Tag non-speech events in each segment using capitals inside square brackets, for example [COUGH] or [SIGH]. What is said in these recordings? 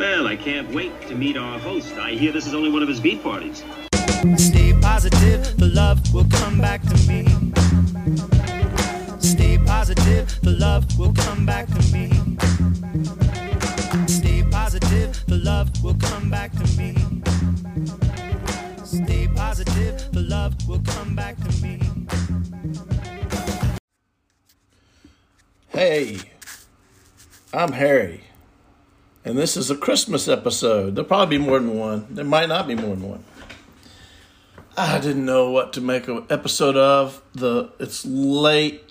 Well, I can't wait to meet our host. I hear this is only one of his beat parties. Stay positive, the love will come back to me. Stay positive, the love will come back to me. Stay positive, the love will come back to me. Stay positive, the love will come back to me. Hey, I'm Harry, and this is a Christmas episode. There'll probably be more than one. There might not be more than one. I didn't know what to make an episode of. The it's late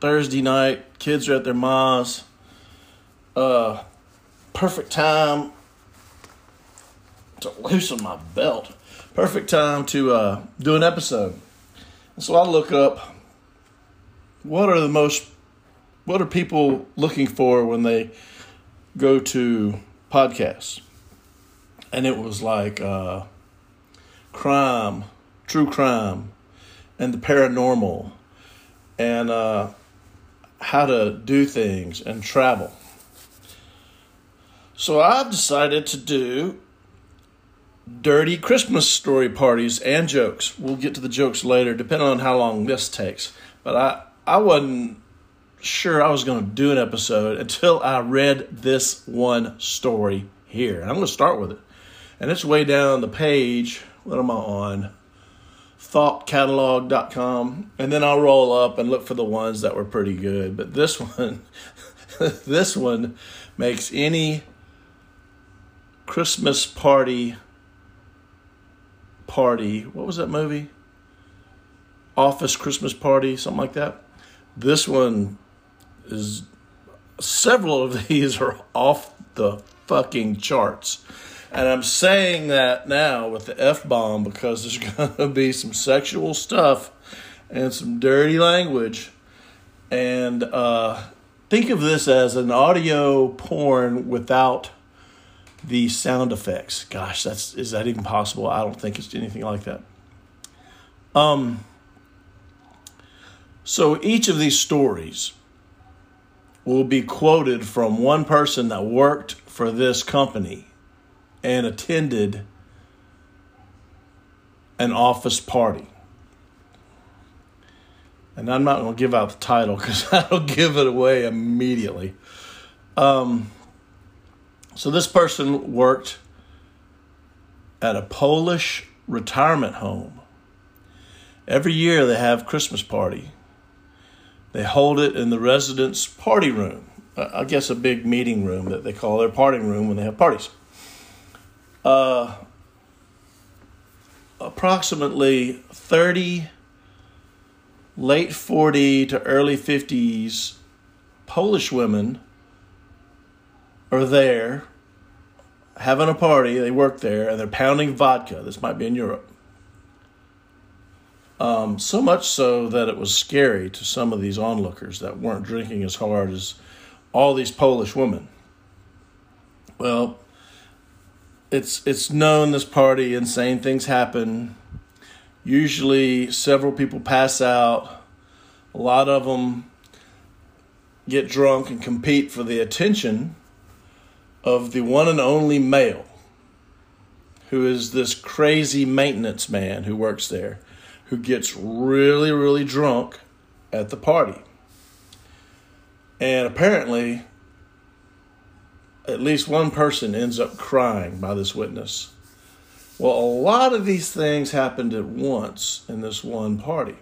Thursday night. Kids are at their ma's. Uh, perfect time to loosen my belt. Perfect time to uh, do an episode. So I look up what are the most what are people looking for when they go to podcasts? And it was like uh, crime, true crime, and the paranormal, and uh, how to do things and travel. So I've decided to do dirty Christmas story parties and jokes. We'll get to the jokes later, depending on how long this takes. But I, I wasn't sure I was going to do an episode until I read this one story here. And I'm going to start with it. And it's way down the page. What am I on? Thoughtcatalog.com. And then I'll roll up and look for the ones that were pretty good. But this [LAUGHS] one, this one makes any Christmas party party. What was that movie? Office Christmas Party, something like that. This one is several of [LAUGHS] these are off the fucking charts. And I'm saying that now with the F bomb because there's [LAUGHS] going to be some sexual stuff and some dirty language. And uh, think of this as an audio porn without the sound effects. Gosh, that's is that even possible? I don't think it's anything like that. Um so each of these stories will be quoted from one person that worked for this company and attended an office party. And I'm not going to give out the title because [LAUGHS] I'll give it away immediately. Um, so this person worked at a Polish retirement home. Every year they have Christmas party they hold it in the residence party room. I guess a big meeting room that they call their party room when they have parties. Uh, approximately 30 late 40 to early 50s Polish women are there having a party. They work there and they're pounding vodka. This might be in Europe. Um, so much so that it was scary to some of these onlookers that weren't drinking as hard as all these Polish women. Well, it's it's known this party, insane things happen. Usually, several people pass out. A lot of them get drunk and compete for the attention of the one and only male, who is this crazy maintenance man who works there who gets really, really drunk at the party. And apparently, at least one person ends up crying by this witness. Well, a lot of these things happened at once in this one party.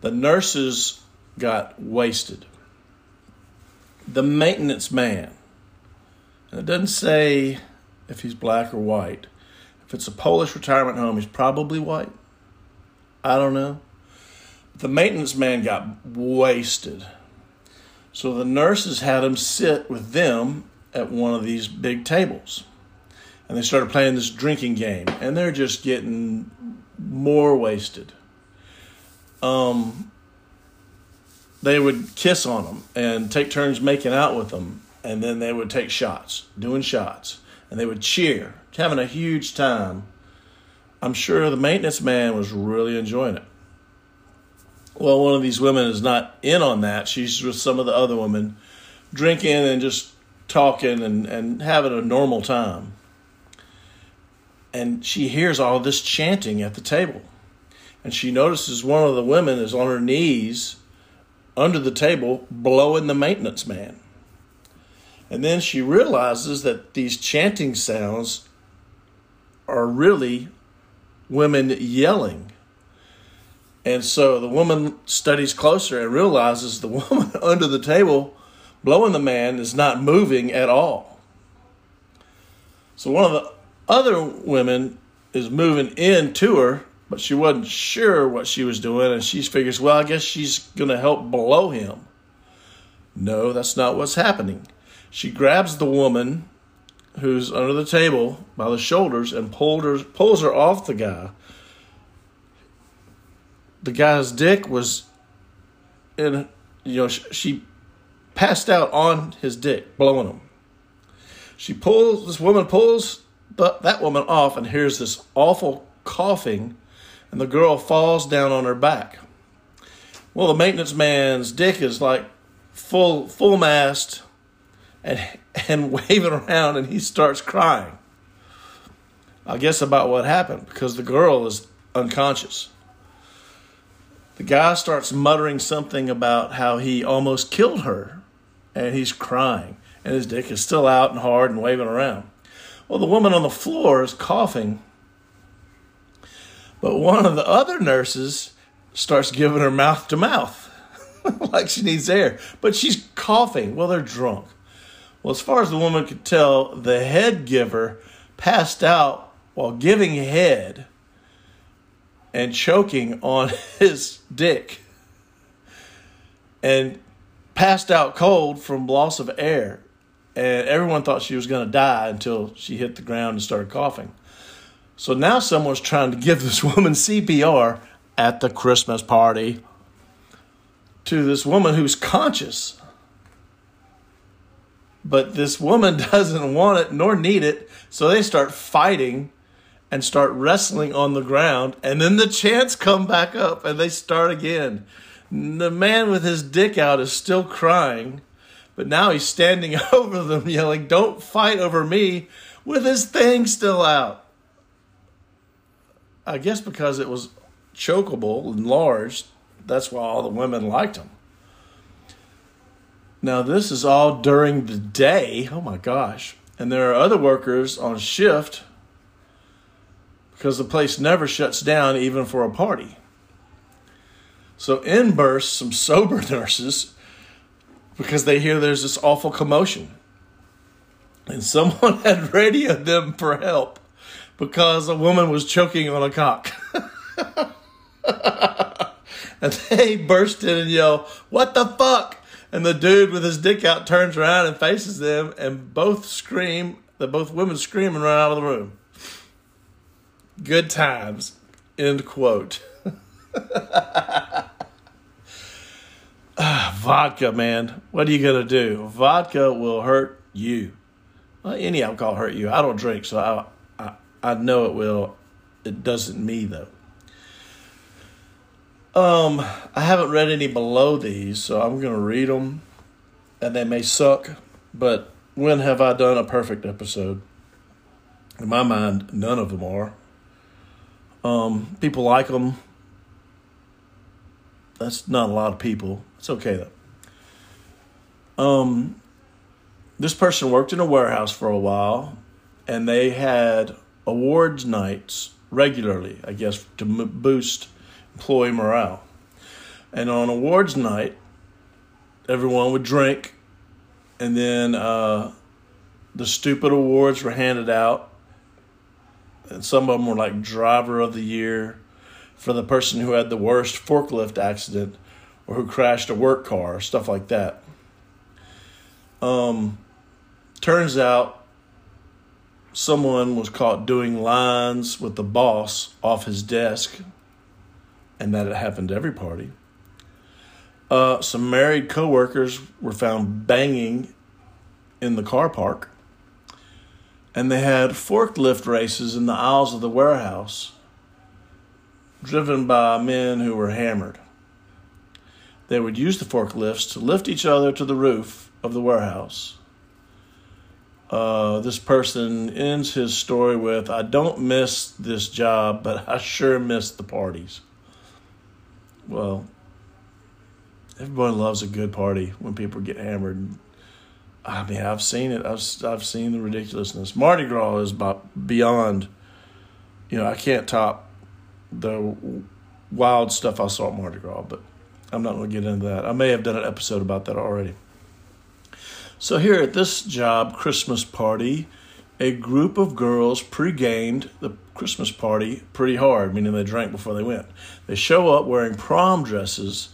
The nurses got wasted. The maintenance man, and it doesn't say if he's black or white. If it's a Polish retirement home, he's probably white. I don't know. The maintenance man got wasted. So the nurses had him sit with them at one of these big tables. And they started playing this drinking game. And they're just getting more wasted. Um, they would kiss on them and take turns making out with them. And then they would take shots, doing shots. And they would cheer, having a huge time I'm sure the maintenance man was really enjoying it. Well, one of these women is not in on that. She's with some of the other women drinking and just talking and, and having a normal time. And she hears all this chanting at the table. And she notices one of the women is on her knees under the table blowing the maintenance man. And then she realizes that these chanting sounds are really women yelling. And so the woman studies closer and realizes the [LAUGHS] woman under the table blowing the man is not moving at all. So one of the other women is moving in to her, but she wasn't sure what she was doing, and she figures, well, I guess she's going to help blow him. No, that's not what's happening. She grabs the woman who's under the table by the shoulders and pulled her, pulls her off the guy. The guy's dick was in, you know, she passed out on his dick, blowing him. She pulls, this woman pulls the, that woman off and hears this awful coughing, and the girl falls down on her back. Well, the maintenance man's dick is like full full mast and and [LAUGHS] waving around, and he starts crying. I guess about what happened because the girl is unconscious. The guy starts muttering something about how he almost killed her and he's crying, and his dick is still out and hard and waving around. Well, the woman on the floor is coughing, but one of the other nurses starts giving her mouth to mouth [LAUGHS] like she needs air, but she's coughing. Well, they're drunk. Well, as far as the woman could tell, the head giver passed out while giving head and choking on [LAUGHS] his dick. And passed out cold from loss of air. And everyone thought she was going to die until she hit the ground and started coughing. So now someone's trying to give [LAUGHS] this woman CPR at the Christmas party to this woman who's conscious. But this woman [LAUGHS] doesn't want it nor need it, so they start fighting and start wrestling on the ground, and then the chants come back up and they start again. The man with his dick out is still crying, but now he's standing [LAUGHS] over them yelling, Don't fight over me, with his thing still out. I guess because it was chokeable and large, that's why all the women liked him. Now, this is all during the day. Oh my gosh. And there are other workers on shift because the place never shuts down even for a party. So in burst some sober [LAUGHS] nurses because they hear there's this awful commotion. And someone [LAUGHS] had radioed them for help because a woman was choking on a cock. [LAUGHS] and they burst in and yell, What the fuck? And the dude with his dick out turns around and faces them, and both scream. The both women scream and run out of the room. Good times. End quote. [LAUGHS] Ah, vodka, man. What are you to do? Vodka will hurt you. Well, any alcohol hurt you. I don't drink, so I, I, I know it will. It doesn't me, though. Um, I haven't read any below these, so I'm going to read them, and they may suck, but when have I done a perfect episode? In my mind, none of them are. Um, people like them. That's not a lot of people. It's okay though. Um, this person worked in a warehouse for a while, and they had awards nights regularly, I guess, to m- boost employee morale. And on awards night, everyone would drink, and then uh, the stupid awards were handed out. And some of them were like driver of the year for the person who had the worst forklift accident or who crashed a work car, stuff like that. Um, turns out someone was caught doing lines with the boss off his desk, and that it happened to every party. Uh, some married coworkers were found banging in the car park, and they had forklift races in the aisles of the warehouse, driven by men who were hammered. They would use the forklifts to lift each other to the roof of the warehouse. Uh, this person ends his story with I don't miss this job, but I sure miss the parties. Well, everybody loves a good party when people get hammered. I mean, I've seen it. I've I've seen the ridiculousness. Mardi Gras is about beyond. You know, I can't top the wild stuff I saw at Mardi Gras, but I'm not going to get into that. I may have done an episode about that already. So here at this job Christmas party, a group of girls pre-gamed the Christmas party pretty hard, meaning they drank before they went. They show up wearing prom dresses,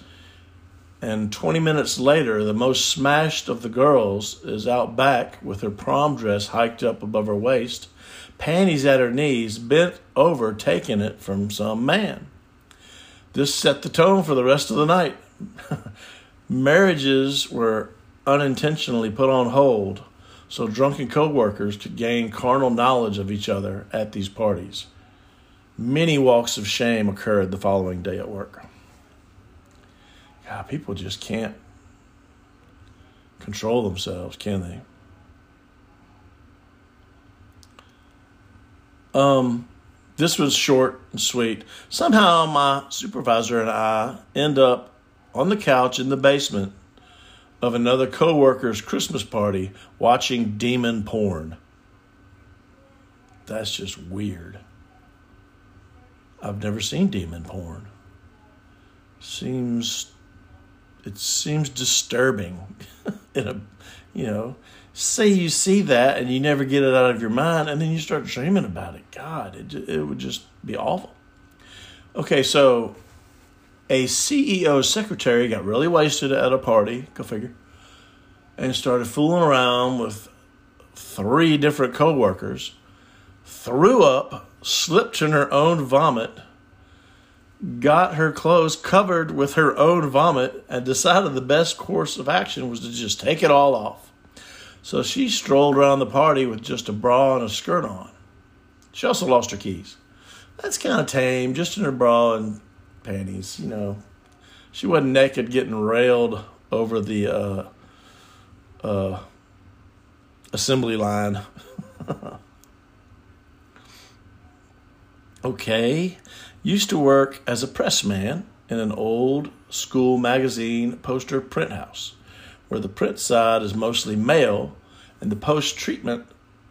and 20 minutes later, the most smashed of the girls is out back with her prom dress hiked up above her waist, panties at her knees, bent over taking it from some man. This set the tone for the rest of the night. [LAUGHS] Marriages were unintentionally put on hold so drunken co-workers could gain carnal knowledge of each other at these parties. Many walks of shame occurred the following day at work. God, people just can't control themselves, can they? Um, this was short and sweet. Somehow, my supervisor and I end up on the couch in the basement of another coworker's Christmas party watching demon porn. That's just weird. I've never seen demon porn. Seems it seems disturbing [LAUGHS] in a you know say you see that and you never get it out of your mind and then you start dreaming about it god it, it would just be awful okay so a ceo secretary got really wasted at a party go figure and started fooling around with three different coworkers threw up slipped in her own vomit got her clothes covered with her own vomit and decided the best course of action was to just take it all off. So she strolled around the party with just a bra and a skirt on. She also lost her keys. That's kind of tame, just in her bra and panties, you know. She wasn't naked getting railed over the uh, uh, assembly line. [LAUGHS] okay used to work as a pressman in an old school magazine poster print house, where the print side is mostly male and the post treatment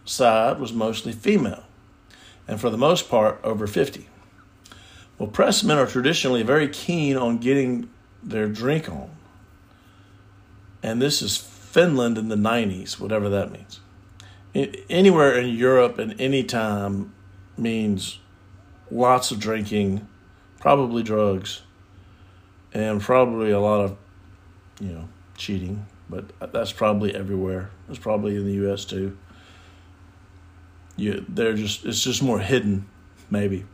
side was mostly female, and for the most part over 50. Well, pressmen are traditionally very keen on getting their drink on. And this is Finland in the 90s, whatever that means. Anywhere in Europe at any time means lots of drinking, probably drugs, and probably a lot of, you know, cheating. But that's probably everywhere. It's probably in the U.S. too. You, they're just it's just more hidden, maybe.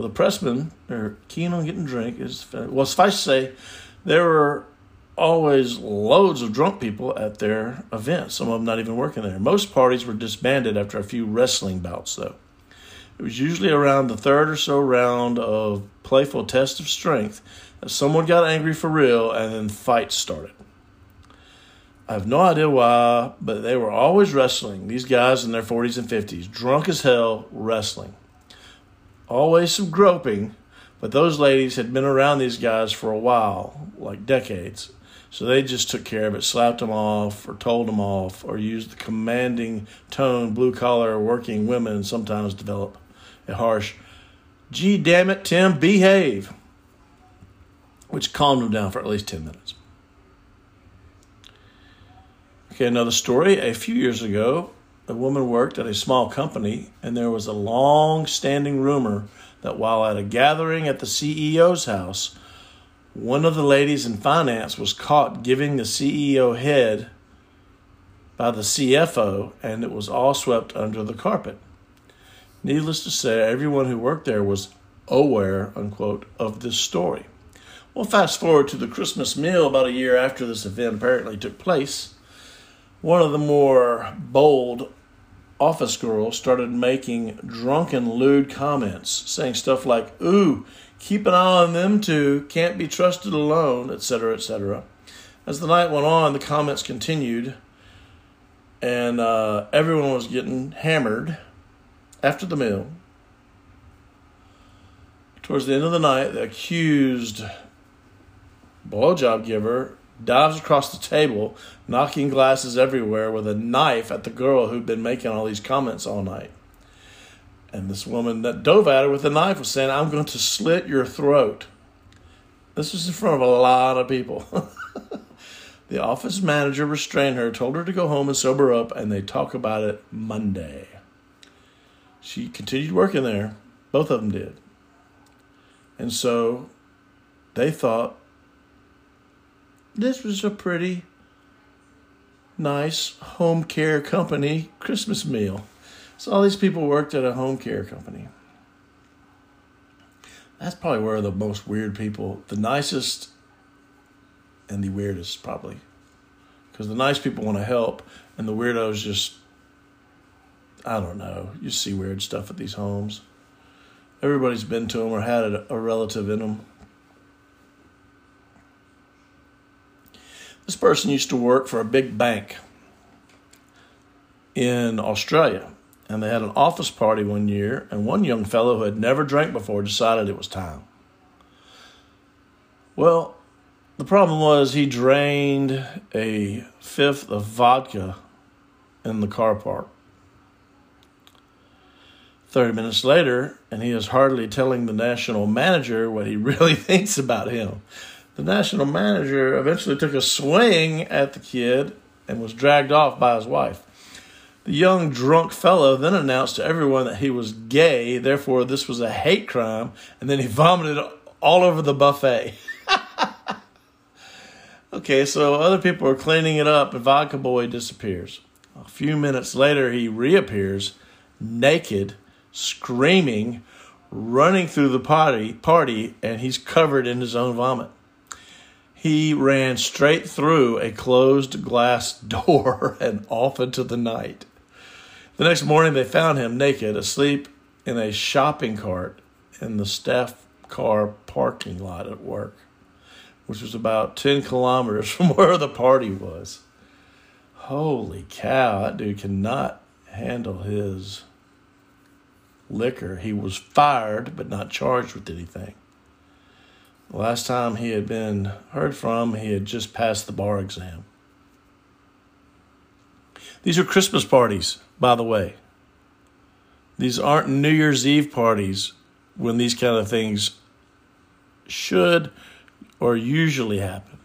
Well, the pressmen are keen on getting drink. Is uh, well, suffice to say, there were always loads of drunk people at their events. Some of them not even working there. Most parties were disbanded after a few wrestling bouts, though. It was usually around the third or so round of playful test of strength that someone got angry for real and then fights started. I have no idea why, but they were always wrestling. These guys in their 40s and 50s, drunk as hell, wrestling. Always some groping, but those ladies had been around these guys for a while, like decades. So they just took care of it, slapped them off, or told them off, or used the commanding tone blue collar working women sometimes develop a harsh, gee, damn it, Tim, behave, which calmed them down for at least 10 minutes. Okay, another story. A few years ago, a woman worked at a small company, and there was a long standing rumor that while at a gathering at the CEO's house, one of the ladies in finance was caught giving the CEO head by the CFO, and it was all swept under the carpet. Needless to say, everyone who worked there was aware, unquote, of this story. Well, fast forward to the Christmas meal about a year after this event apparently took place. One of the more bold office girls started making drunken, lewd comments, saying stuff like, Ooh, keep an eye on them too, can't be trusted alone, etc., etc. As the night went on, the comments continued and uh, everyone was getting hammered after the meal. Towards the end of the night, the accused blowjob giver dives across the table, knocking glasses everywhere with a knife at the girl who'd been making all these comments all night. And this woman that dove at her with the knife was saying, I'm going to slit your throat. This was in front of a lot of people. [LAUGHS] the office manager restrained her, told her to go home and sober up, and they talk about it Monday. She continued working there. Both of them did. And so they thought this was a pretty nice home care company Christmas meal. So all these people worked at a home care company. That's probably where the most weird people, the nicest and the weirdest, probably. Because the nice people want to help, and the weirdos just, I don't know, you see weird stuff at these homes. Everybody's been to them or had a, relative in them. This person used to work for a big bank in Australia and they had an office party one year, and one young fellow who had never drank before decided it was time. Well, the problem was he drained a fifth of vodka in the car park. 30 minutes later, and he is hardly telling the national manager what he [LAUGHS] really thinks about him. The national manager eventually took a swing at the kid and was dragged off by his wife. The young drunk fellow then announced to everyone that he was gay, therefore, this was a hate crime, and then he vomited all over the buffet. [LAUGHS] okay, so other people are cleaning it up, and Vodka Boy disappears. A few minutes later, he reappears, naked, screaming, running through the party, party, and he's covered in his own vomit. He ran straight through a closed glass [LAUGHS] door and off into the night. The next morning, they found him naked, asleep in a shopping cart in the staff car parking lot at work, which was about 10 kilometers [LAUGHS] from where the party was. Holy cow, that dude cannot handle his liquor. He was fired, but not charged with anything. Last time he had been heard from, he had just passed the bar exam. These are Christmas parties, by the way. These aren't New Year's Eve parties when these kind of things should or usually happen.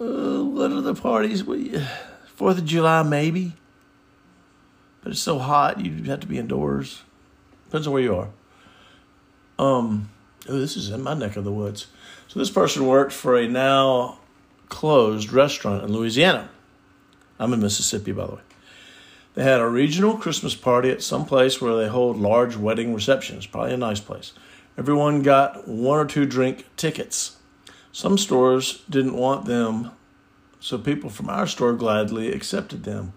Uh, what are the parties? Fourth of July, maybe. But it's so hot, you have to be indoors. Depends on where you are. Um, oh, this is in my neck of the woods. So this person worked for a now closed restaurant in Louisiana. I'm in Mississippi, by the way. They had a regional Christmas party at some place where they hold large wedding receptions, probably a nice place. Everyone got one or two drink tickets. Some stores didn't want them, so people from our store gladly accepted them.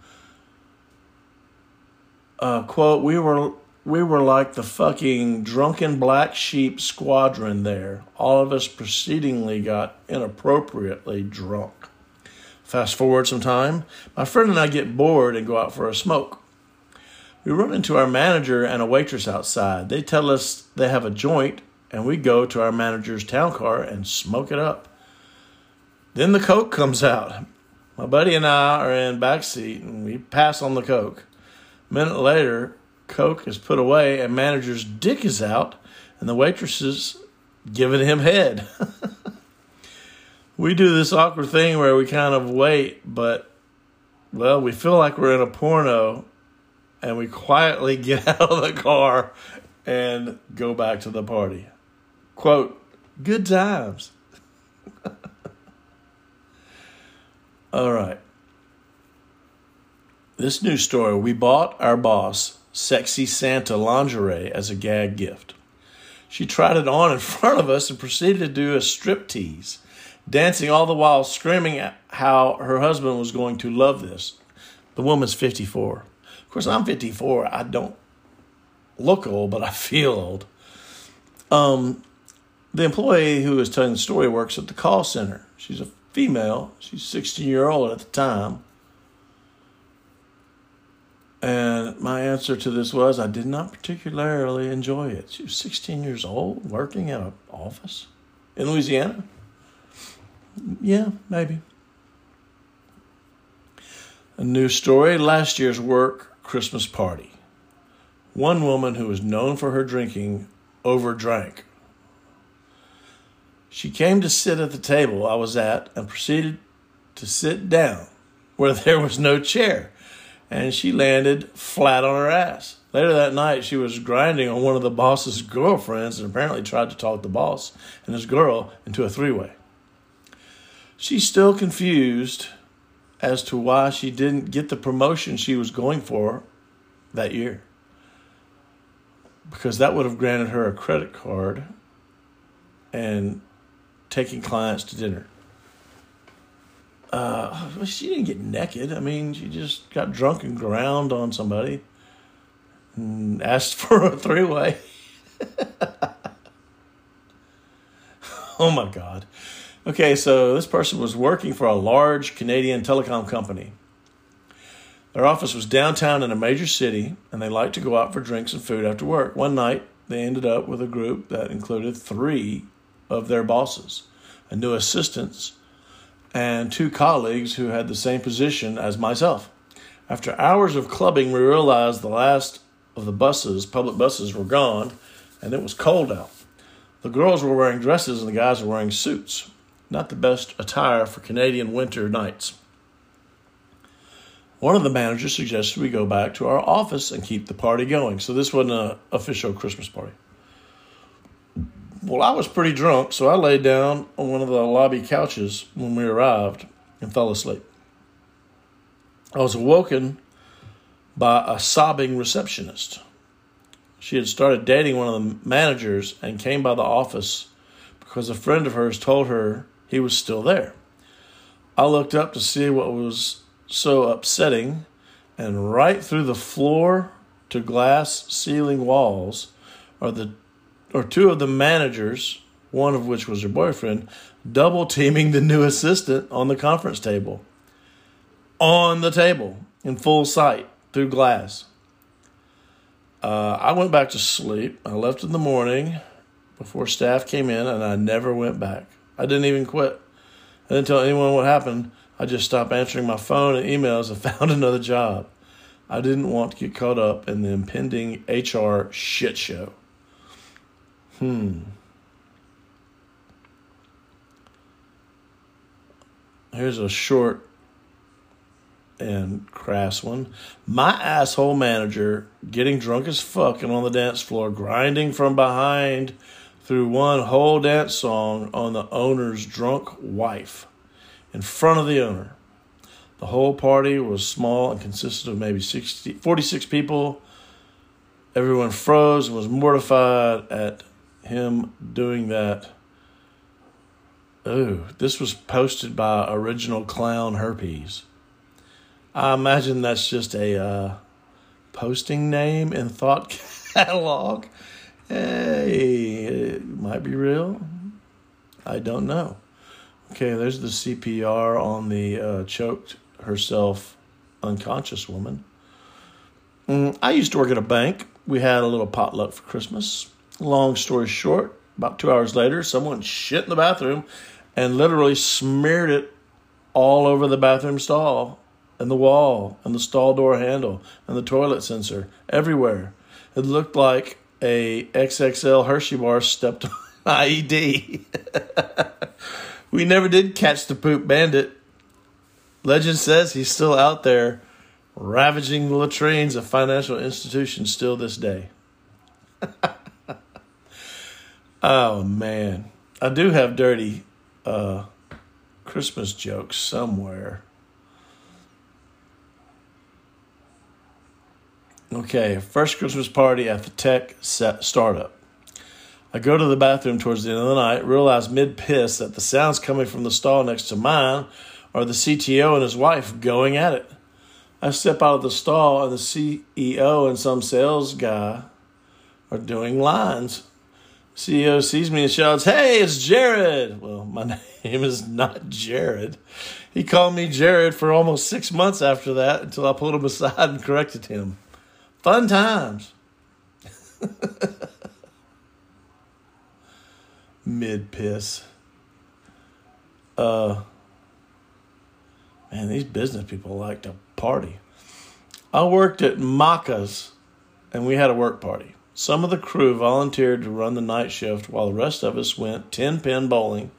Uh, quote, we were we were like the fucking drunken black sheep squadron there. All of us precedingly got inappropriately drunk. Fast forward some time, my friend and I get bored and go out for a smoke. We run into our manager and a waitress outside. They tell us they have a joint, and we go to our manager's town car and smoke it up. Then the Coke comes out. My buddy and I are in back seat, and we pass on the Coke. A minute later, Coke is put away, and manager's dick is out, and the waitresses giving him head. [LAUGHS] we do this awkward thing where we kind of wait, but well, we feel like we're in a porno and we quietly [LAUGHS] get out of the car and go back to the party. Quote, good times. [LAUGHS] All right. This new story we bought our boss sexy Santa lingerie as a gag gift. She tried it on in [LAUGHS] front of us and proceeded to do a strip tease dancing all the while screaming at how her husband was going to love this. The woman's 54. Of course, I'm 54. I don't look old, but I feel old. Um, the employee who is telling the story works at the call center. She's a female. She's 16 year old at the time. And my answer to this was I did not particularly enjoy it. She was 16 years old, working at an office in Louisiana. Yeah, maybe. A new story last year's work Christmas party. One woman who was known for her drinking overdrank. She came to sit at the table I was at and proceeded to sit down where [LAUGHS] there was no chair, and she landed flat on her ass. Later that night, she was grinding on one of the boss's girlfriends and apparently tried to talk the boss and his girl into a three way. She's still confused as to why she didn't get the promotion she was going for that year. Because that would have granted her a credit card and taking clients to dinner. Uh, she didn't get naked. I mean, she just got drunk and ground on somebody and asked [LAUGHS] for a three way. [LAUGHS] oh my God. Okay, so this person was working for a large Canadian telecom company. Their office was downtown in a major city, and they liked to go out for drinks and food after work. One night, they ended up with a group that included three of their bosses, a new assistants, and two colleagues who had the same position as myself. After hours of clubbing, we realized the last of the buses, public buses, were gone, and it was cold out. The girls were wearing dresses and the guys were wearing suits not the best attire for Canadian winter nights. One of the managers suggested we go back to our office and keep the party going. So this wasn't an official Christmas party. Well, I was pretty drunk, so I laid down on one of the lobby couches when we arrived and fell asleep. I was awoken by a sobbing receptionist. She had started dating one of the managers and came by the office because a friend of hers told her he was still there. I looked up to see what was so upsetting, and right through the floor to glass ceiling walls are the or two of the managers, one of which was her boyfriend, double teaming the new assistant on the conference table. On the table, in full sight, through glass. Uh, I went back to sleep. I left in the morning before staff came in, and I never went back. I didn't even quit. I didn't tell anyone what happened. I just stopped answering my phone and emails and [LAUGHS] found another job. I didn't want to get caught up in the impending HR shit show. Hmm. Here's a short and crass one. My asshole manager getting drunk as fuck and on the dance floor, grinding from behind through one whole dance song on the owner's drunk wife in front of the owner. The whole party was small and consisted of maybe 60, 46 people. Everyone froze and was mortified at him doing that. Oh, this was posted by Original Clown Herpes. I imagine that's just a uh, posting name in Thought [LAUGHS] Catalog Hey, it might be real. I don't know. Okay, there's the CPR on the uh, choked herself unconscious woman. Mm, I used to work at a bank. We had a little potluck for Christmas. Long story short, about two hours later, someone shit in the bathroom and literally smeared it all over the bathroom stall and the wall and the stall door handle and the toilet sensor everywhere. It looked like a XXL Hershey bar stepped on [LAUGHS] IED. [LAUGHS] we never did catch the poop bandit. Legend says he's still out there ravaging the latrines of financial institutions still this day. [LAUGHS] oh man. I do have dirty uh, Christmas jokes somewhere. Okay, first Christmas party at the tech startup. I go to the bathroom towards the end of the night, realize mid piss that the sounds coming from the stall next to mine are the CTO and his wife going at it. I step out of the stall, and the CEO and some sales guy are doing lines. CEO sees me and shouts, Hey, it's Jared. Well, my [LAUGHS] name is not Jared. he called me Jared for almost six months after that until I pulled him aside and corrected him. Fun times. [LAUGHS] Mid piss. Uh, man, these business people like to party. I worked at Macca's and we had a work party. Some of the crew volunteered to run the night shift while the rest of us went 10 pin bowling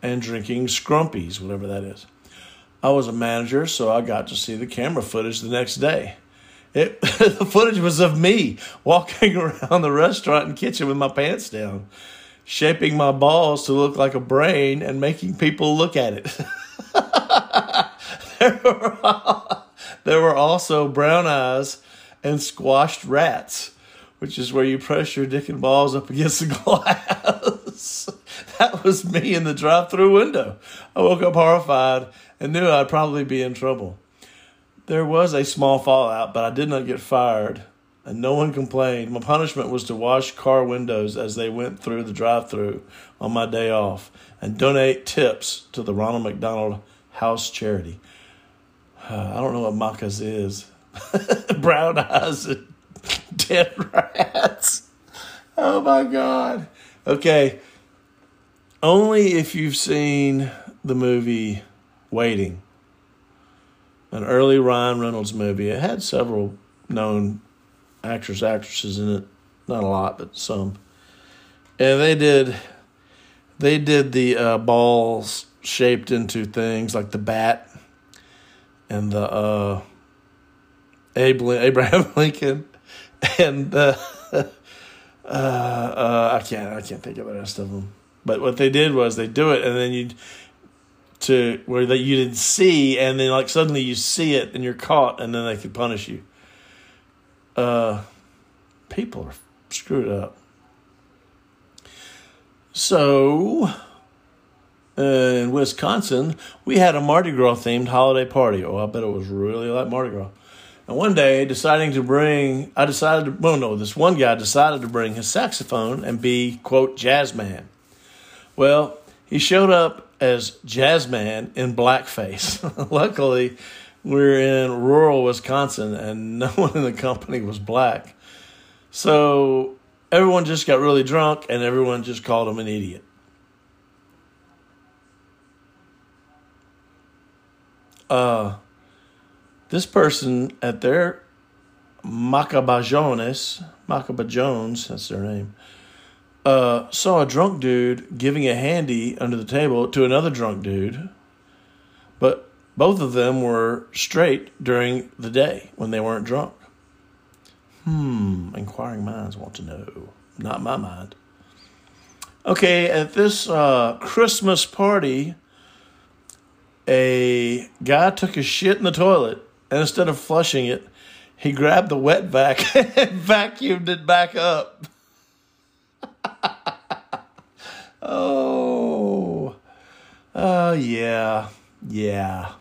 and drinking scrumpies, whatever that is. I was a manager, so I got to see the camera footage the next day. It, [LAUGHS] the footage was of me walking [LAUGHS] around the restaurant and kitchen with my pants down, shaping my balls to look like a brain and making people look at it. [LAUGHS] there, were, there were also brown eyes and squashed rats, which is where you press your dick and balls up against the [LAUGHS] glass. that was me in the drive through window. I woke up horrified and knew I'd probably be in trouble. There was a small fallout, but I did not get fired, and no one complained. My punishment was to wash car windows as they went through the drive through on my day off and donate tips to the Ronald McDonald House Charity. [SIGHS] I don't know what Macca's is. [LAUGHS] Brown eyes and [LAUGHS] dead rats. Oh my God. Okay. Only if you've seen the movie Waiting, an early Ryan Reynolds movie. It had several known actors, actresses in it. Not a lot, but some. And they did, they did the uh, balls shaped into things like the bat and the uh, Abraham [LAUGHS] Lincoln and uh, [LAUGHS] uh, uh, I can't I can't think of the rest of them. But what they did was they do it and then you to where that you didn't see, and then like suddenly you see it and you're caught, and then they could punish you. Uh, people are screwed up. So, in Wisconsin, we had a Mardi Gras themed holiday party. Oh, I bet it was really like Mardi Gras. And one day, deciding to bring, I decided to, well, no, this one guy decided to bring his saxophone and be, quote, jazz man. Well, he showed up as jazz man in blackface. [LAUGHS] Luckily, we're in rural Wisconsin and no [LAUGHS] one in the company was black. So everyone just got really drunk and everyone just called him an idiot. Uh, this person at their Macabajones, Macaba Jones, that's their name, uh, saw a drunk dude giving a handy under the table to another drunk dude, but both of them were straight during the day when they weren't drunk. Hmm, inquiring minds want to know. Not my mind. Okay, at this uh, Christmas party, a guy took a shit in the toilet, and instead of flushing it, he grabbed the wet vac [LAUGHS] and vacuumed it back up. [LAUGHS] oh, oh yeah, yeah.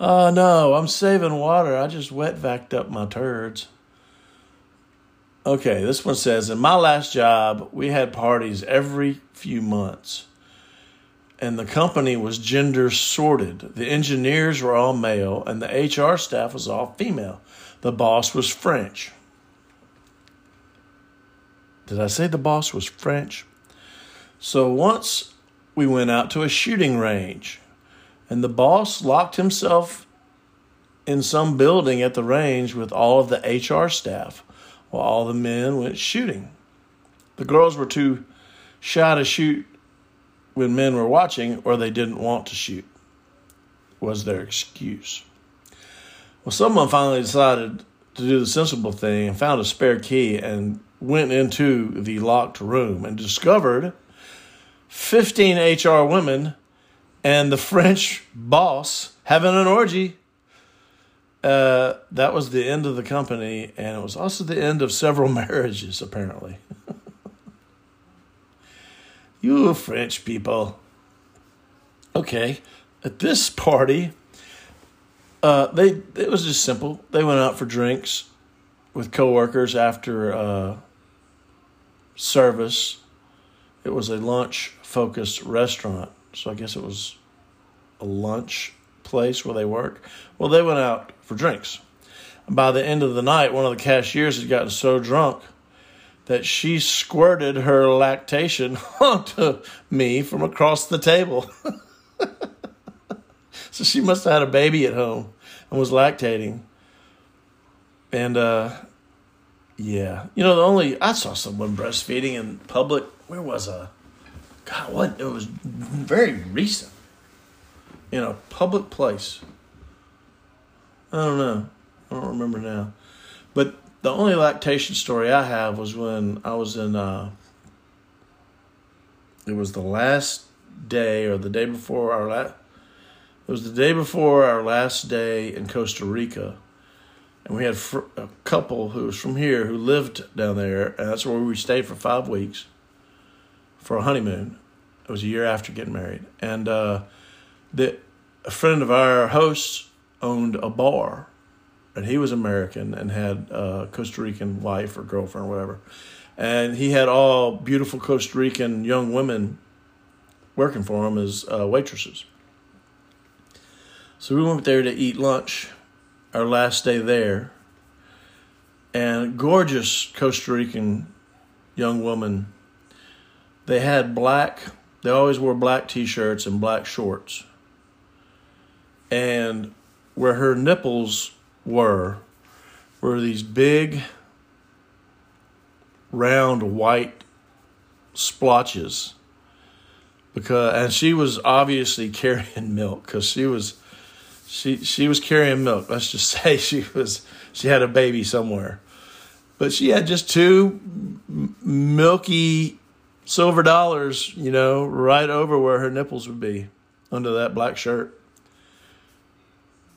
Oh no, I'm saving water. I just wet vacked up my turds. Okay, this one says In my last job, we had parties every few months, and the company was gender sorted. The engineers were all male, and the HR staff was all female. The boss was French. Did I say the boss was French? So once we went out to a shooting range, and the boss locked himself in some building at the range with all of the HR staff while all the men went shooting. The girls were too shy to shoot when men were watching, or they didn't want to shoot, was their excuse. Well, someone finally decided to do the sensible thing and found a spare key and went into the locked room and discovered 15 HR women and the French boss having an orgy. Uh, that was the end of the company, and it was also the end of several [LAUGHS] marriages, apparently. You French people. Okay, at this party, uh, they it was just simple. They went out for drinks with coworkers after uh, service. It was a lunch focused restaurant, so I guess it was a lunch place where they work. Well, they went out for drinks. By the end of the night, one of the cashiers had gotten so drunk that she squirted her lactation [LAUGHS] onto me from across the table. [LAUGHS] so she must have had a baby at home and was lactating. And uh yeah, you know the only I saw someone breastfeeding in public. Where was I? God, what? It was very recent. In a public place. I don't know. I don't remember now. The only lactation story I have was when I was in. Uh, it was the last day or the day before our last. It was the day before our last day in Costa Rica, and we had fr- a couple who was from here who lived down there, and that's where we stayed for five weeks for a honeymoon. It was a year after getting married, and uh, the a friend of our hosts owned a bar, and he was American and had a Costa Rican wife or girlfriend or whatever, and he had all beautiful Costa Rican young women working for him as uh, waitresses. So we went there to eat lunch, our last day there, and gorgeous Costa Rican young woman. They had black. They always wore black t-shirts and black shorts. And where her nipples were were these big round white splotches. Because and she was obviously [LAUGHS] carrying milk because she was she she was carrying milk. Let's just [LAUGHS] say she was she had a baby somewhere. But she had just two milky silver dollars you know right over where her nipples would be under that black shirt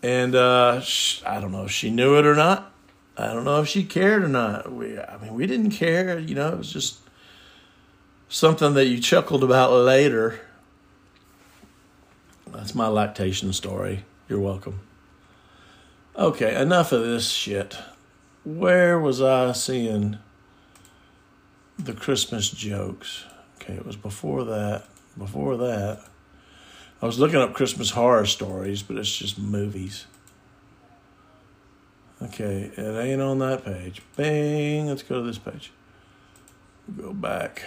and uh, she, I don't know if she knew it or not. I don't know if she cared or not. We, I mean, we didn't care. You know, it was just something that you chuckled about later. That's my lactation story. You're welcome. Okay, enough of this shit. Where was I seeing the Christmas jokes? Okay, it was before that. Before that. I was looking up Christmas horror stories, but it's just movies. Okay, it ain't on that page. Bang, let's go to this page. Go back.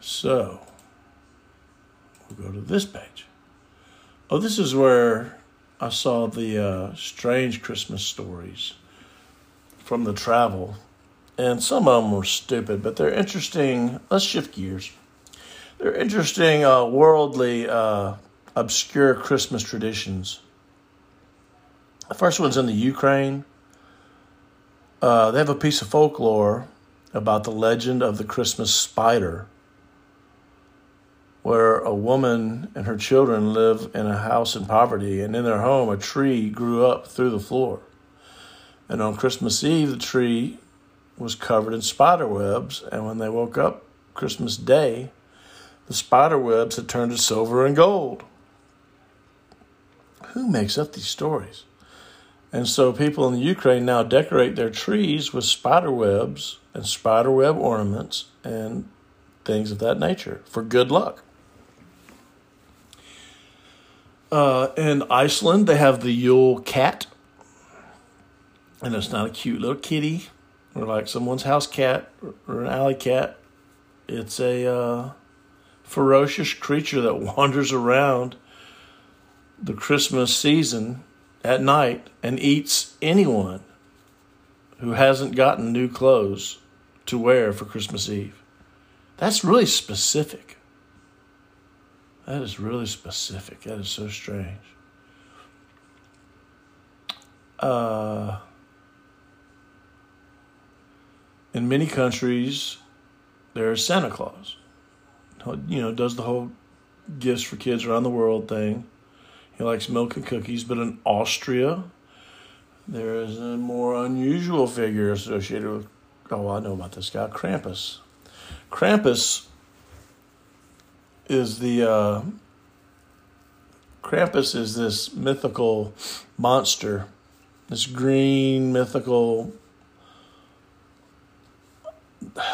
So, we'll go to this page. Oh, this is where I saw the uh, strange Christmas stories from the travel. And some of them were stupid, but they're interesting. Let's shift gears. They're interesting, uh, worldly, uh, obscure Christmas traditions. The first one's in the Ukraine. Uh, they have a piece of folklore about the legend of the Christmas spider, where a woman and her children live in a house in poverty, and in their home, a tree grew up through the floor. And on Christmas Eve, the tree was covered in spider webs, and when they woke up Christmas Day, the spider webs had turned to silver and gold. Who makes up these stories? And so people in the Ukraine now decorate their trees with spider webs and spider web ornaments and things of that nature for good luck. Uh, in Iceland, they have the Yule cat. And it's not a cute little kitty or like someone's house cat or an alley cat. It's a uh, ferocious creature that [LAUGHS] wanders around the Christmas season at night and eats anyone who hasn't gotten new clothes to wear for Christmas Eve. That's really specific. That is really specific. That is so strange. Uh, in many countries, there is Santa Claus you know, does the whole gifts for kids around the world thing. He likes milk and cookies, but in Austria, there is a more unusual figure associated with. Oh, I know about this guy, Krampus. Krampus is the uh, Krampus is this mythical monster, this green mythical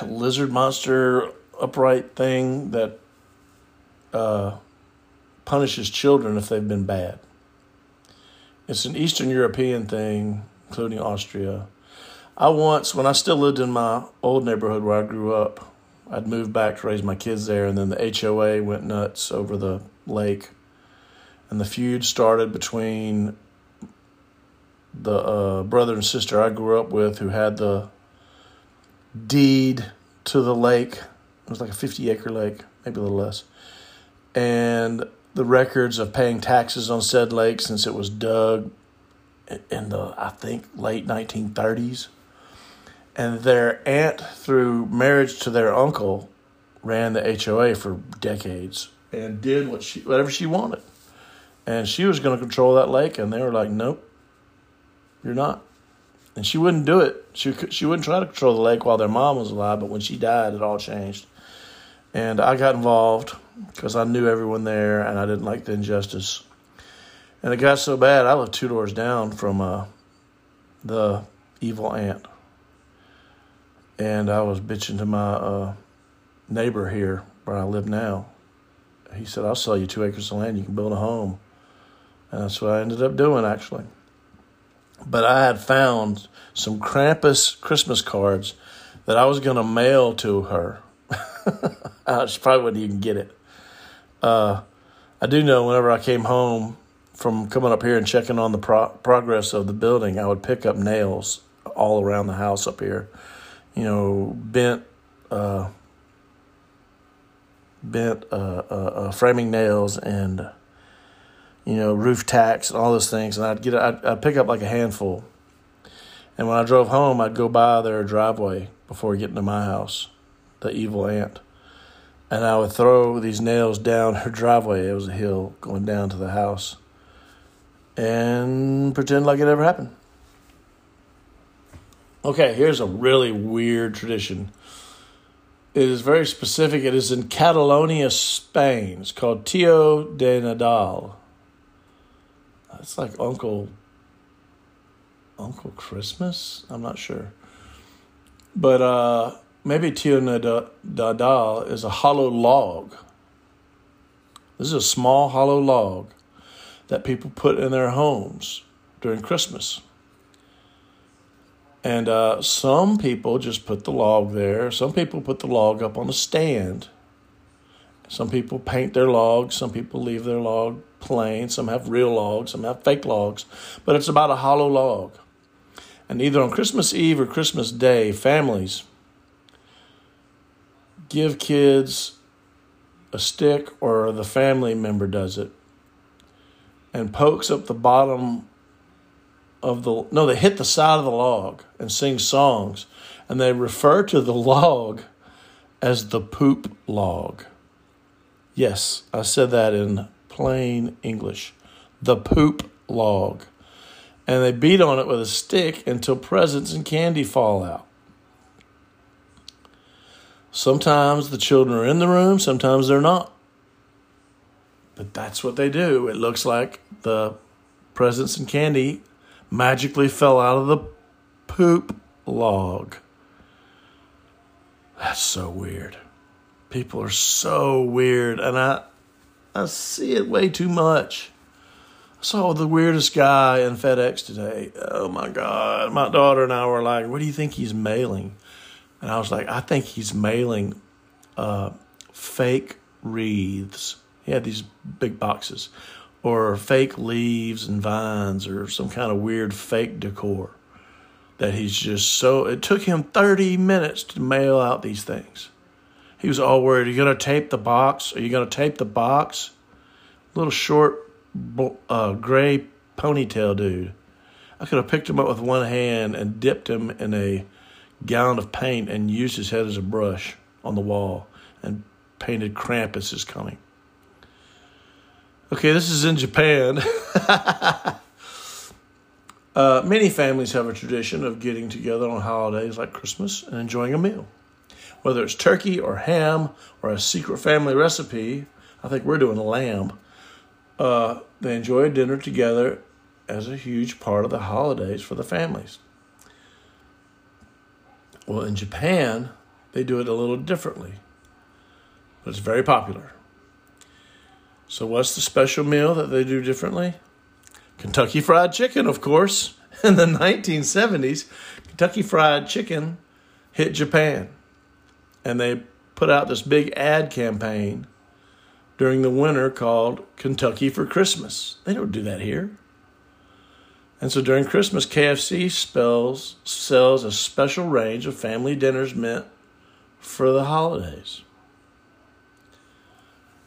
lizard monster upright thing that uh, punishes children if they've been bad. It's an Eastern European thing, including Austria. I once, when I still lived in my old neighborhood where I grew up, I'd moved back to raise my kids there, and then the HOA went nuts over the lake, and the feud started between the uh, brother and sister I grew up with who had the deed to the lake. It was like a 50 acre lake, maybe a little less. And the records of paying taxes on said lake since it was dug in the, I think, late 1930s. And their aunt, through marriage to their uncle, ran the HOA for decades and did what she, whatever she wanted. And she was going to control that lake, and they were like, nope, you're not. And she wouldn't do it. She she wouldn't try to control the lake while their mom was alive. But when she died, it all changed. And I got involved because I knew everyone there, and I didn't like the injustice. And it got so bad, I lived two doors down from uh, the evil aunt. And I was bitching to my uh, neighbor here where I live now. He said, I'll sell you two acres of land. You can build a home. And that's what I ended up doing, actually. But I had found some Krampus Christmas cards that I was going to mail to her. [LAUGHS] she probably wouldn't even get it. Uh, I do know whenever I came home from coming up here and checking on the pro- progress of the building, I would pick up nails all around the house up here. You know, bent, uh, bent uh, uh, uh framing nails and you know, roof tacks and all those things. And I'd get, I'd, I'd pick up like a handful. And when I drove home, I'd go by their driveway before getting to my house, the evil aunt. And I would throw these nails down her driveway. It was a hill going down to the house. And pretend like it ever happened. Okay, here's a really weird tradition. It is very specific. It is in Catalonia, Spain. It's called Tio de Nadal. It's like Uncle Uncle Christmas. I'm not sure, but uh, maybe Tio Nadal is a hollow log. This is a small hollow log that people put in their homes during Christmas. And uh, some people just put the log there. Some people put the log up on a stand. Some people paint their logs. Some people leave their log plain, some have real logs, some have fake logs, but it's about a hollow log. And either on Christmas Eve or Christmas Day, families give kids a stick or the family member does it and pokes up the bottom of the no they hit the side of the log and sing songs and they refer to the [LAUGHS] log as the poop log yes i said that in plain English. The poop log. And they beat on it with a stick until presents and candy fall out. Sometimes the children are in the room, sometimes they're not. But that's what they do. It looks like the presents and candy magically fell out of the poop log. That's so weird. People are so weird. And I, I see it way too much. I saw the weirdest guy in FedEx today. Oh my God. My daughter and I were like, what do you think he's mailing? And I was like, I think he's mailing uh, fake wreaths. He had these big boxes, or fake leaves and vines, or some kind of weird fake decor. That he's just so. It took him 30 minutes to mail out these things. He was all worried. Are you going to tape the box? Are you going to tape the box? Little short, uh, gray ponytail dude. I could have picked him up with one hand and dipped him in a gallon of paint and used his head as a brush on the wall and painted Krampus is coming. Okay, this is in Japan. [LAUGHS] uh, many families have a tradition of getting together on holidays like Christmas and enjoying a meal. Whether it's turkey or ham or a secret family recipe, I think we're doing lamb. Uh, they enjoy dinner together as a huge part of the holidays for the families. Well, in Japan, they do it a little differently, but it's very popular. So, what's the special meal that they do differently? Kentucky Fried Chicken, of course. [LAUGHS] In the 1970s, Kentucky Fried Chicken hit Japan. And they put out this big ad campaign during the winter called Kentucky for Christmas. They don't do that here. And so during Christmas, KFC spells, sells a special range of family dinners meant for the holidays.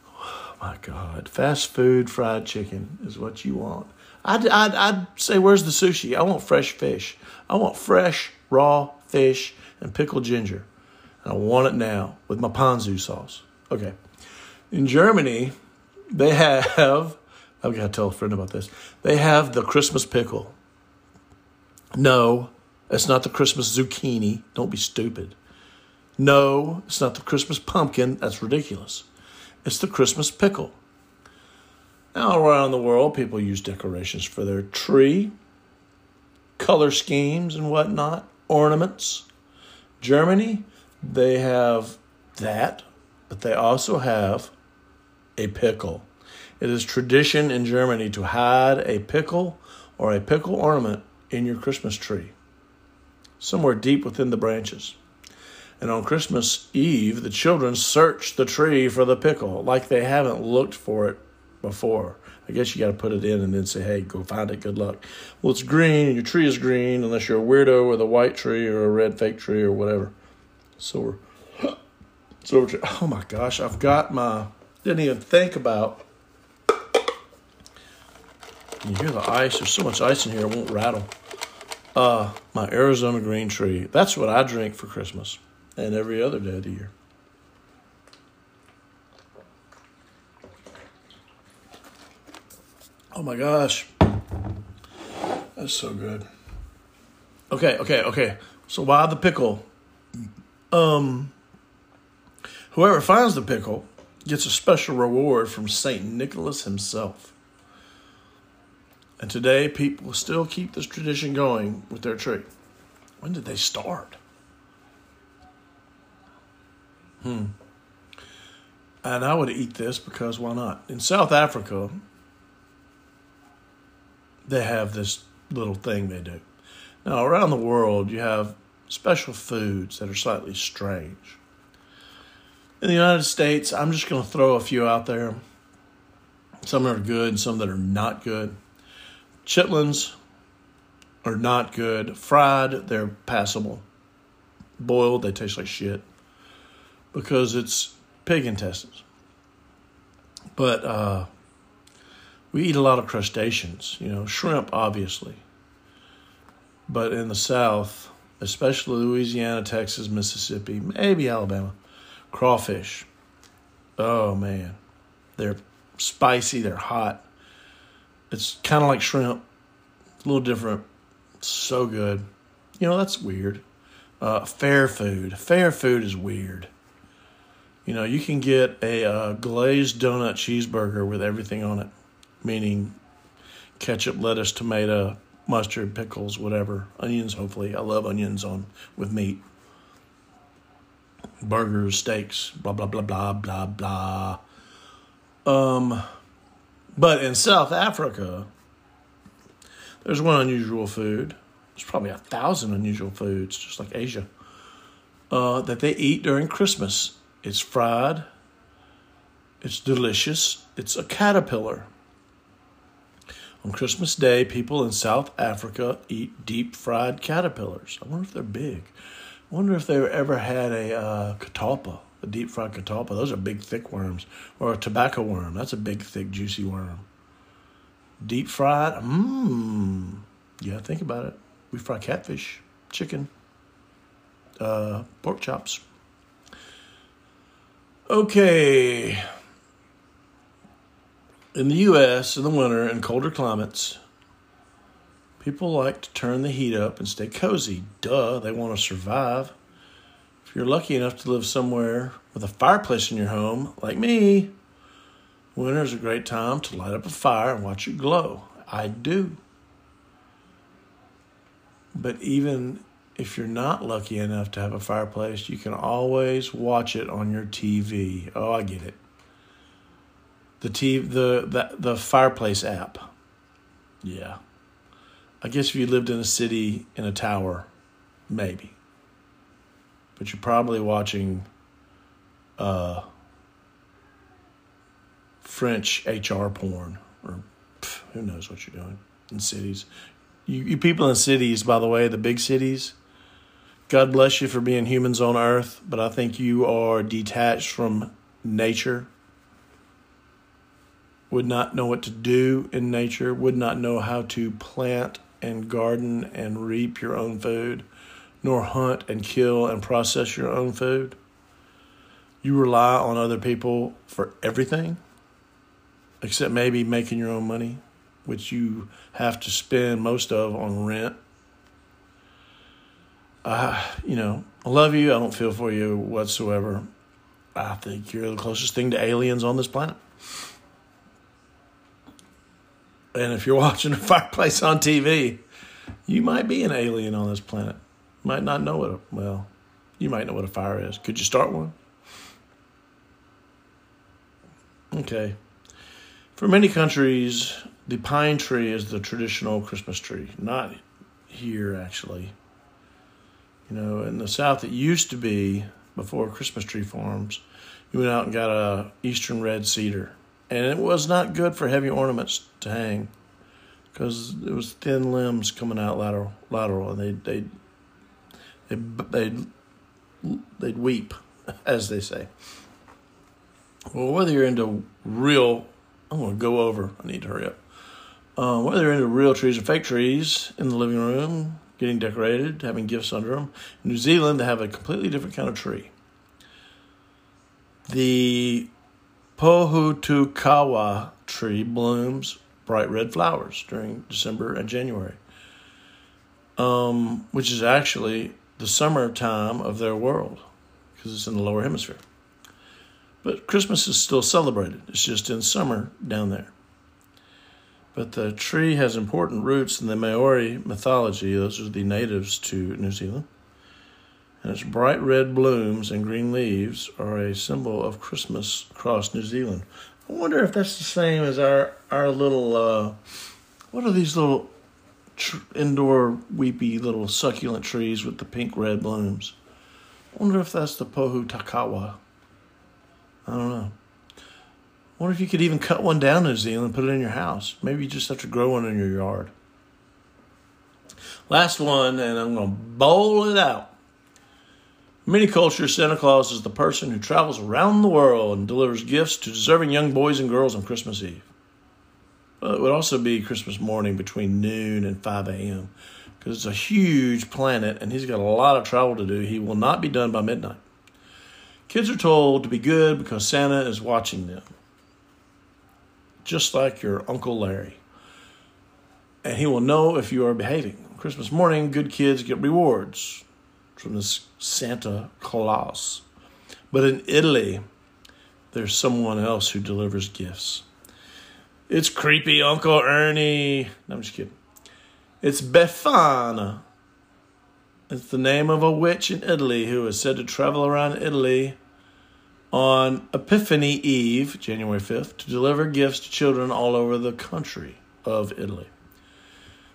Oh my God. Fast food fried chicken is what you want. I'd, I'd, I'd say, where's the sushi? I want fresh fish. I want fresh, raw fish and pickled ginger. And I want it now with my ponzu sauce. Okay. In Germany, they [LAUGHS] have, I've got to tell a friend about this. They have the Christmas pickle. No, it's not the Christmas zucchini. Don't be stupid. No, it's not the Christmas pumpkin. That's ridiculous. It's the Christmas pickle. Now, around the world, people use decorations for their tree, color schemes and whatnot, ornaments. Germany, they have that, but they also have a pickle. It is tradition in Germany to hide a pickle or a pickle ornament in your Christmas tree, somewhere deep within the branches. And on Christmas Eve, the children search the tree for the pickle like they haven't looked for it before. I guess you got to put it in and then say, hey, go find it. Good luck. Well, it's green, your tree is green, unless you're a weirdo with a white tree or a red fake tree or whatever. So we're, so we're, oh my gosh, I've got my, didn't even think about. You hear the ice? There's so much ice in here, it won't rattle. Uh, my Arizona green tea. That's what I drink for Christmas and every other day of the year. Oh my gosh. That's so good. Okay, okay, okay. So why the pickle? Um whoever finds the pickle gets a special reward from Saint Nicholas himself. And today people still keep this tradition going with their tree. When did they start? Hmm. And I would eat this because why not? In South Africa, they have this little thing they do. Now, around the world, you have special foods that are slightly strange. In the United States, I'm just going to throw a few out there. Some that are good, some that are not good. Chitlins are not good. Fried, they're passable. Boiled, they taste like shit because it's pig intestines. But uh, we eat a lot of crustaceans, you know, shrimp, obviously. But in the South, especially Louisiana, Texas, Mississippi, maybe Alabama, crawfish. Oh, man. They're spicy, they're hot. It's kind of like shrimp, a little different. so good. You know, that's weird. Uh, fair food. Fair food is weird. You know, you can get a uh, glazed donut cheeseburger with everything on it meaning ketchup, lettuce, tomato, mustard, pickles, whatever, onions. Hopefully, I love onions on with meat. Burgers, steaks, blah blah blah blah blah blah. Um, but in South Africa, there's one unusual food. There's probably a thousand unusual foods, just like Asia, uh, that they eat during Christmas. It's fried. It's delicious. It's a caterpillar. On Christmas Day, people in South Africa eat deep fried caterpillars. I wonder if they're big. I wonder if they ever had a uh, catalpa, a deep fried catalpa. Those are big, thick worms. Or a tobacco worm. That's a big, thick, juicy worm. Deep fried? Mmm. Yeah, think about it. We fry catfish, chicken, uh, pork chops. Okay. In the U.S., in the winter and colder climates, people like to turn the heat up and stay cozy. Duh, they want to survive. If you're lucky enough to live somewhere with a fireplace in your home, like me, winter is a great time to light up a fire and watch it glow. I do. But even if you're not lucky enough to have a fireplace, you can always watch it on your TV. Oh, I get it. The TV, the, the the fireplace app. Yeah. I guess if you lived in a city in a tower, maybe. But you're probably watching uh, French HR porn, or pff, who knows what you're doing in cities. You, you people in cities, by the way, the big cities, God bless you for being humans on earth, but I think you are detached from nature. Would not know what to do in nature, would not know how to plant and garden and reap your own food, nor hunt and kill and process your own food. You rely on other people for everything, except maybe making your own money, which you have to spend most of on rent. I, you know, I love you. I don't feel for you whatsoever. I think you're the closest thing to aliens on this planet. And if you're [LAUGHS] watching a fireplace on TV, you might be an alien on this planet. Might not know what a, well, you might know what a fire is. Could you start one? Okay. For many countries, the pine tree is the traditional Christmas tree. Not here, actually. You know, in the South, it used to be before Christmas tree farms. You went out and got a eastern red cedar, and it was not good for heavy ornaments to hang because it was thin limbs coming out lateral, lateral, and they they they they'd, they'd weep, as they say. Well, whether you're into real, I'm going to go over. I need to hurry up. Um, whether you're into real trees or fake trees in the living room, getting decorated, having gifts under them. In New Zealand, they have a completely different kind of tree. The Pohutukawa tree blooms bright red flowers during December and January, um, which is actually the summer time of their world because it's in the lower hemisphere. But Christmas is still celebrated, it's just in summer down there. But the tree has important roots in the Maori mythology. Those are the natives to New Zealand. And its bright red blooms and green leaves are a symbol of Christmas across New Zealand. I wonder if that's the same as our our little uh, what are these little tr- indoor weepy little succulent trees with the pink red blooms? Wonder if that's the Pohutukawa. I don't know wonder if you could even cut one down in New Zealand and put it in your house. Maybe you just have to grow one in your yard. Last one, and I'm going to bowl it out. In many cultures, Santa Claus is the person who travels around the world and delivers gifts to deserving young boys and girls on Christmas Eve. Well, it would also be Christmas morning between noon and 5 a.m. because it's a huge planet and he's got a lot of travel to do. He will not be done by midnight. Kids are told to be good because Santa is watching them just like your Uncle Larry. And he will know if you are behaving. Christmas morning, good kids get rewards from this Santa Claus. But in Italy, there's someone else who delivers gifts. It's creepy Uncle Ernie. No, I'm just kidding. It's Befana. It's the name of a witch in Italy who is said to travel around Italy on Epiphany Eve, January 5th, to deliver gifts to children all over the country of Italy.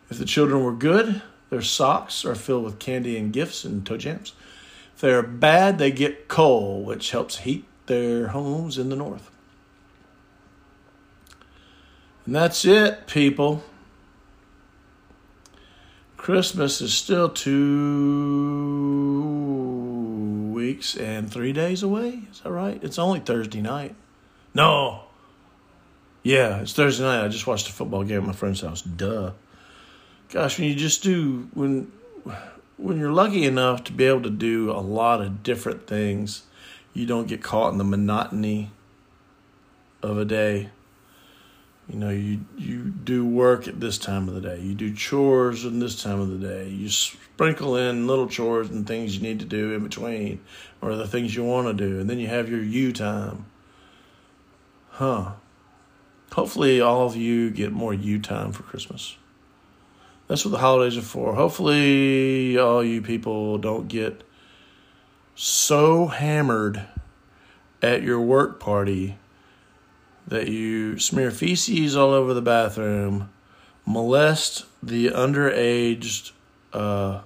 If the children were good, their socks are filled with candy and gifts and toe jams. If they are bad, they get coal, which helps heat their homes in the north. And that's it, people. Christmas is still two weeks and three days away. Is that right? It's only Thursday night. No. Yeah, it's Thursday night. I just watched a football game at my friend's house. Duh. Gosh, when you just do when when you're lucky enough to be able to do a lot of different things, you don't get caught in the monotony of a day. You know, you you do work at this time of the day. You do chores in this time of the day. You sprinkle in little chores and things you need to do in between, or the things you want to do, and then you have your you time. Huh. Hopefully, all of you get more you time for Christmas. That's what the holidays are for. Hopefully, all you people don't get so hammered at your work party that you smear feces all over the bathroom, molest the underaged uh,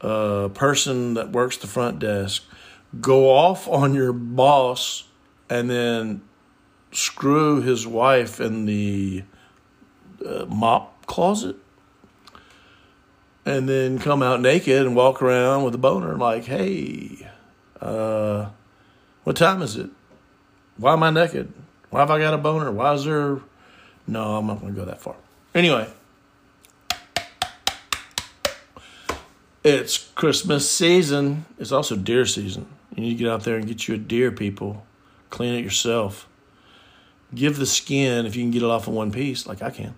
uh, person that works the front desk, go off on your boss, and then screw his wife in the uh, mop closet and then come out naked and walk around with a boner like, hey, uh, what time is it? Why am I naked? Why have I got a boner? Why is there. No, I'm not going to go that far. Anyway, it's Christmas season. It's also deer season. You need to get out there and get you a deer, people. Clean it yourself. Give the skin, if you can get it off in one piece, like I can,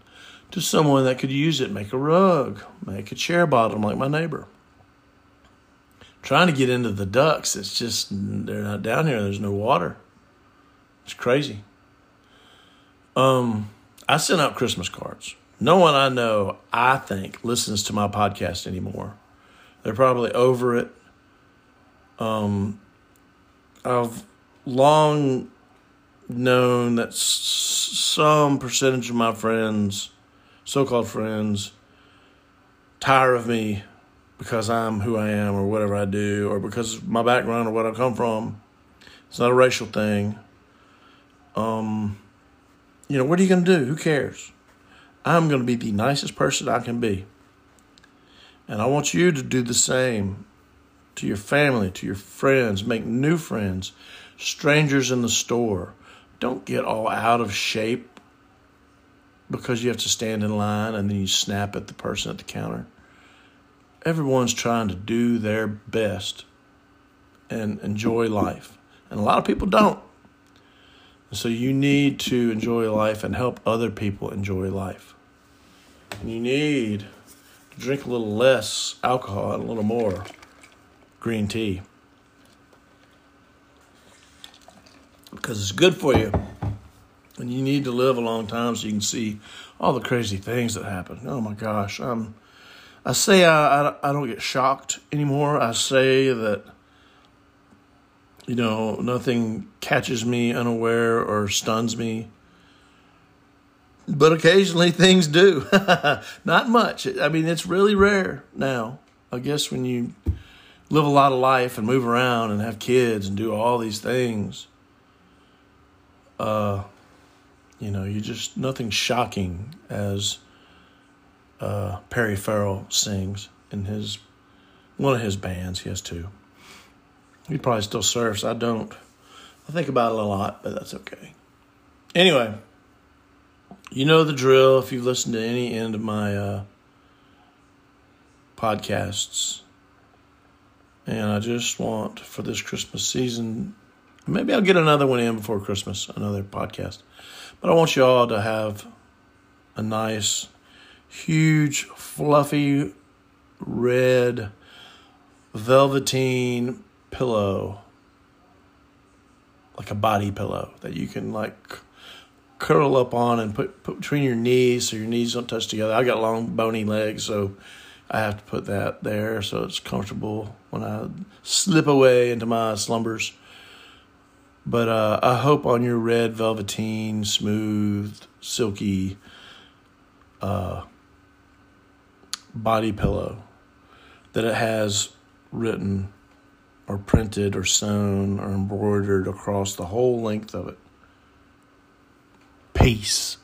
to someone that could use it. Make a rug, make a chair bottom like my neighbor. Trying to get into the ducks, it's just, they're not down here. There's no water. It's crazy. Um, I sent out Christmas cards. No one I know, I think, listens to my podcast anymore. They're probably over it. Um, I've long known that some percentage of my friends so-called friends tire of me because I'm who I am or whatever I do or because my background or what I come from. It's not a racial thing. Um, you know, what are you going to do? Who cares? I'm going to be the nicest person I can be. And I want you to do the same to your family, to your friends, make new friends, strangers in the store. Don't get all out of shape because you have to stand in line and then you snap at the person at the counter. Everyone's trying to do their best and enjoy life. And a lot of people don't. So you need to enjoy life and help other people enjoy life. And you need to drink a little less alcohol and a little more green tea. Because it's good for you. And you need to live a long time so you can see all the crazy things that happen. Oh my gosh. Um, I say I, I, I don't get shocked anymore. I say that, you know, nothing catches me unaware or stuns me. But occasionally things do. [LAUGHS] Not much. I mean, it's really rare now. I guess when you live a lot of life and move around and have kids and do all these things, uh, you know, you just nothing shocking as uh, Perry Farrell sings in his one of his bands. He has two. He probably still surfs. I don't. I think about it a lot, but that's okay. Anyway, you know the drill if you've listened to any end of my uh, podcasts. And I just want for this Christmas season, maybe I'll get another one in before Christmas, another podcast. But I want you all to have a nice, huge, fluffy, red, velveteen pillow, like a body pillow that you can like curl up on and put, put between your knees so your knees don't touch together. I got long, bony legs, so I have to put that there so it's comfortable when I slip away into my slumbers. But uh, I hope on your red velveteen, smooth, silky uh, body pillow that it has written or printed or sewn or embroidered across the whole length of it. Peace.